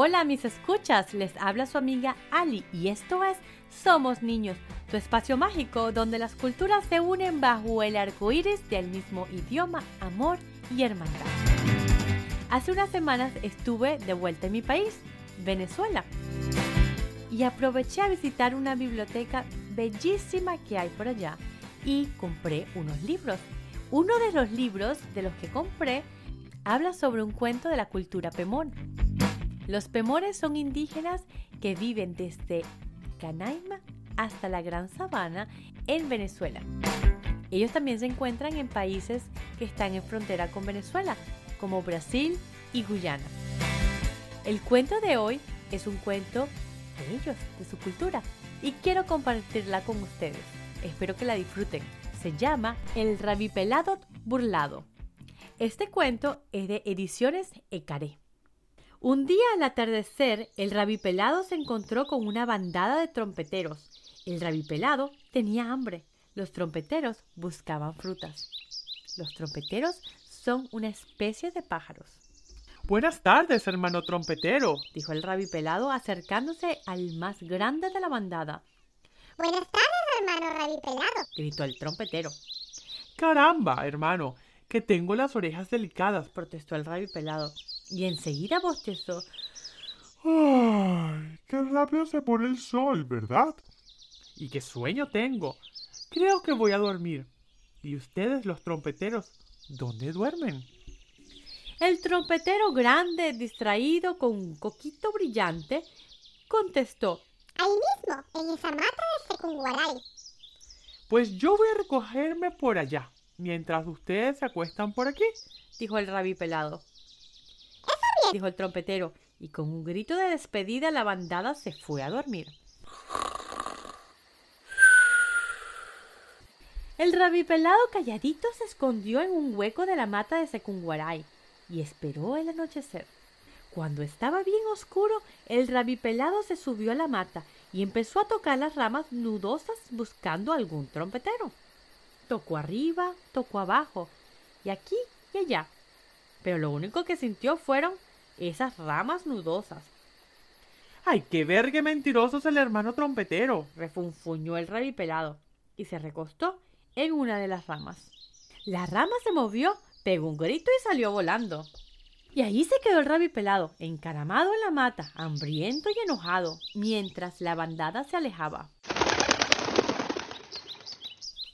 Hola mis escuchas, les habla su amiga Ali y esto es Somos Niños, tu espacio mágico donde las culturas se unen bajo el arco iris del mismo idioma, amor y hermandad. Hace unas semanas estuve de vuelta en mi país, Venezuela, y aproveché a visitar una biblioteca bellísima que hay por allá y compré unos libros. Uno de los libros de los que compré habla sobre un cuento de la cultura Pemón. Los Pemones son indígenas que viven desde Canaima hasta la Gran Sabana en Venezuela. Ellos también se encuentran en países que están en frontera con Venezuela, como Brasil y Guyana. El cuento de hoy es un cuento de ellos, de su cultura, y quiero compartirla con ustedes. Espero que la disfruten. Se llama El rabipelado burlado. Este cuento es de Ediciones Ecaré. Un día al atardecer, el rabipelado se encontró con una bandada de trompeteros. El rabipelado tenía hambre. Los trompeteros buscaban frutas. Los trompeteros son una especie de pájaros. Buenas tardes, hermano trompetero, dijo el rabipelado acercándose al más grande de la bandada. Buenas tardes, hermano rabipelado, gritó el trompetero. Caramba, hermano, que tengo las orejas delicadas, protestó el rabio pelado, y enseguida bostezó. ¡Ay! ¡Qué rápido se pone el sol, ¿verdad? Y qué sueño tengo. Creo que voy a dormir. ¿Y ustedes, los trompeteros, dónde duermen? El trompetero grande, distraído con un coquito brillante, contestó. Ahí mismo, en esa mata de Secunguaray. Pues yo voy a recogerme por allá mientras ustedes se acuestan por aquí, dijo el rabí pelado. dijo el trompetero, y con un grito de despedida la bandada se fue a dormir. El rabipelado calladito se escondió en un hueco de la mata de Secunguaray y esperó el anochecer. Cuando estaba bien oscuro, el rabipelado se subió a la mata y empezó a tocar las ramas nudosas buscando algún trompetero. Tocó arriba, tocó abajo, y aquí y allá. Pero lo único que sintió fueron esas ramas nudosas. ¡Ay, qué vergue mentiroso es el hermano trompetero! refunfuñó el rabipelado y se recostó en una de las ramas. La rama se movió, pegó un grito y salió volando. Y ahí se quedó el rabipelado, encaramado en la mata, hambriento y enojado, mientras la bandada se alejaba.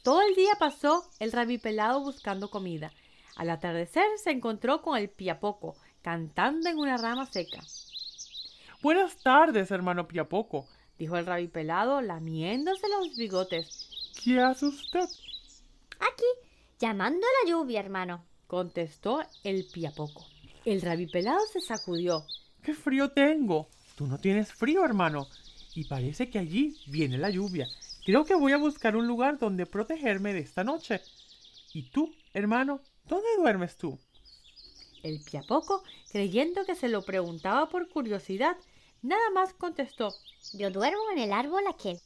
Todo el día pasó el rabipelado buscando comida. Al atardecer se encontró con el piapoco, cantando en una rama seca. Buenas tardes, hermano piapoco, dijo el rabipelado, lamiéndose los bigotes. ¿Qué hace usted? Aquí, llamando a la lluvia, hermano, contestó el piapoco. El rabipelado se sacudió. ¡Qué frío tengo! Tú no tienes frío, hermano. Y parece que allí viene la lluvia. Creo que voy a buscar un lugar donde protegerme de esta noche. ¿Y tú, hermano, dónde duermes tú? El piapoco, creyendo que se lo preguntaba por curiosidad, nada más contestó. Yo duermo en el árbol aquel.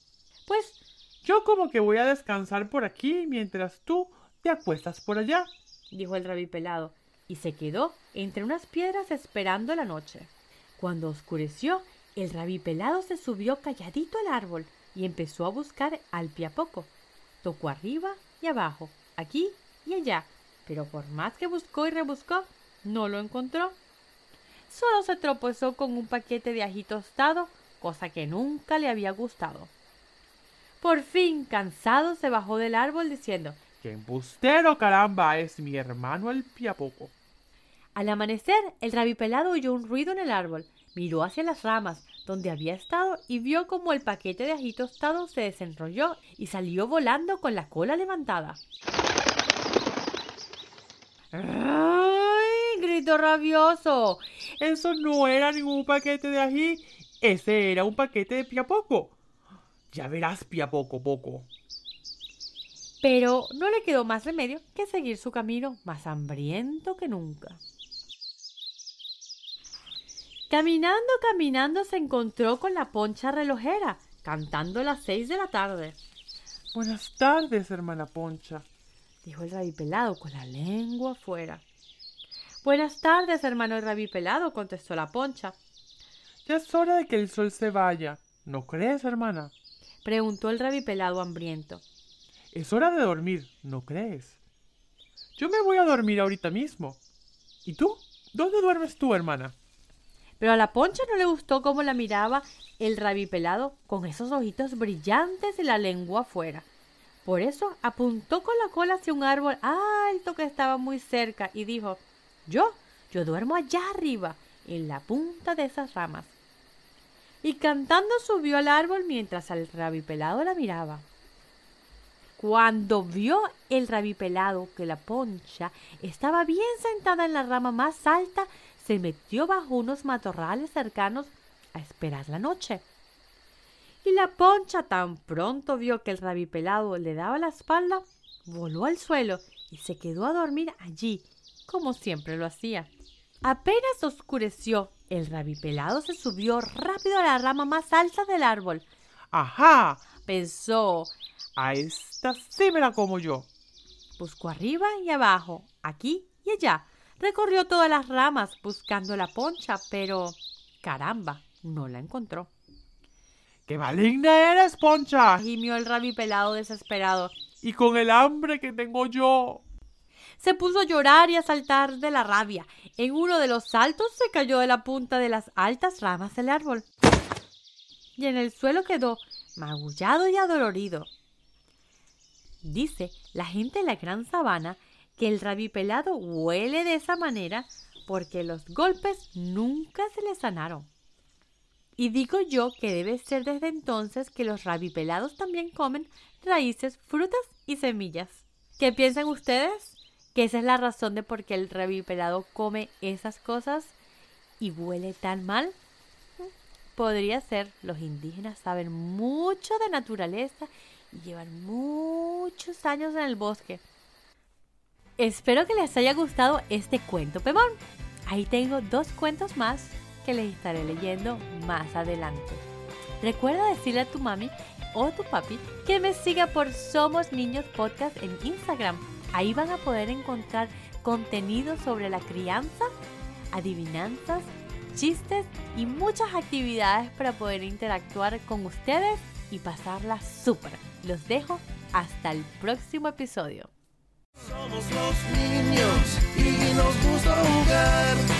Pues yo como que voy a descansar por aquí mientras tú te acuestas por allá, dijo el rabipelado, y se quedó entre unas piedras esperando la noche. Cuando oscureció, el rabipelado se subió calladito al árbol y empezó a buscar al piapoco. Tocó arriba y abajo, aquí y allá, pero por más que buscó y rebuscó, no lo encontró. Solo se tropezó con un paquete de ají tostado, cosa que nunca le había gustado. Por fin, cansado, se bajó del árbol diciendo ¡Qué embustero, caramba! Es mi hermano el piapoco. Al amanecer, el rabipelado oyó un ruido en el árbol, miró hacia las ramas, donde había estado y vio como el paquete de ají tostado se desenrolló y salió volando con la cola levantada. Rabioso. Eso no era ningún paquete de ají, ese era un paquete de piapoco. Ya verás, piapoco poco. Pero no le quedó más remedio que seguir su camino más hambriento que nunca. Caminando, caminando se encontró con la poncha relojera, cantando las seis de la tarde. Buenas tardes, hermana Poncha, dijo el rabipelado con la lengua afuera. Buenas tardes, hermano el rabipelado, contestó la poncha. Ya es hora de que el sol se vaya. ¿No crees, hermana? Preguntó el rabipelado hambriento. Es hora de dormir, ¿no crees? Yo me voy a dormir ahorita mismo. ¿Y tú? ¿Dónde duermes tú, hermana? Pero a la poncha no le gustó cómo la miraba el rabipelado con esos ojitos brillantes y la lengua afuera. Por eso apuntó con la cola hacia un árbol alto que estaba muy cerca y dijo, yo, yo duermo allá arriba, en la punta de esas ramas. Y cantando subió al árbol mientras el rabipelado la miraba. Cuando vio el rabipelado que la poncha estaba bien sentada en la rama más alta, se metió bajo unos matorrales cercanos a esperar la noche. Y la poncha tan pronto vio que el rabipelado le daba la espalda, voló al suelo y se quedó a dormir allí, como siempre lo hacía. Apenas oscureció, el rabipelado se subió rápido a la rama más alta del árbol. ¡Ajá! Pensó, a esta sí me la como yo. Buscó arriba y abajo, aquí y allá. Recorrió todas las ramas buscando la poncha, pero caramba, no la encontró. ¡Qué maligna eres, Poncha! gimió el rabipelado desesperado. Y con el hambre que tengo yo. Se puso a llorar y a saltar de la rabia. En uno de los saltos se cayó de la punta de las altas ramas del árbol. Y en el suelo quedó magullado y adolorido. Dice la gente de la gran sabana que el rabipelado huele de esa manera porque los golpes nunca se le sanaron. Y digo yo que debe ser desde entonces que los rabipelados también comen raíces, frutas y semillas. ¿Qué piensan ustedes? ¿Que esa es la razón de por qué el rabipelado come esas cosas y huele tan mal? Podría ser, los indígenas saben mucho de naturaleza y llevan muchos años en el bosque. Espero que les haya gustado este cuento, Pemón. Ahí tengo dos cuentos más que les estaré leyendo más adelante. Recuerda decirle a tu mami o tu papi que me siga por Somos Niños Podcast en Instagram. Ahí van a poder encontrar contenido sobre la crianza, adivinanzas, chistes y muchas actividades para poder interactuar con ustedes y pasarla súper. Los dejo hasta el próximo episodio. Somos los niños y nos gusta jugar.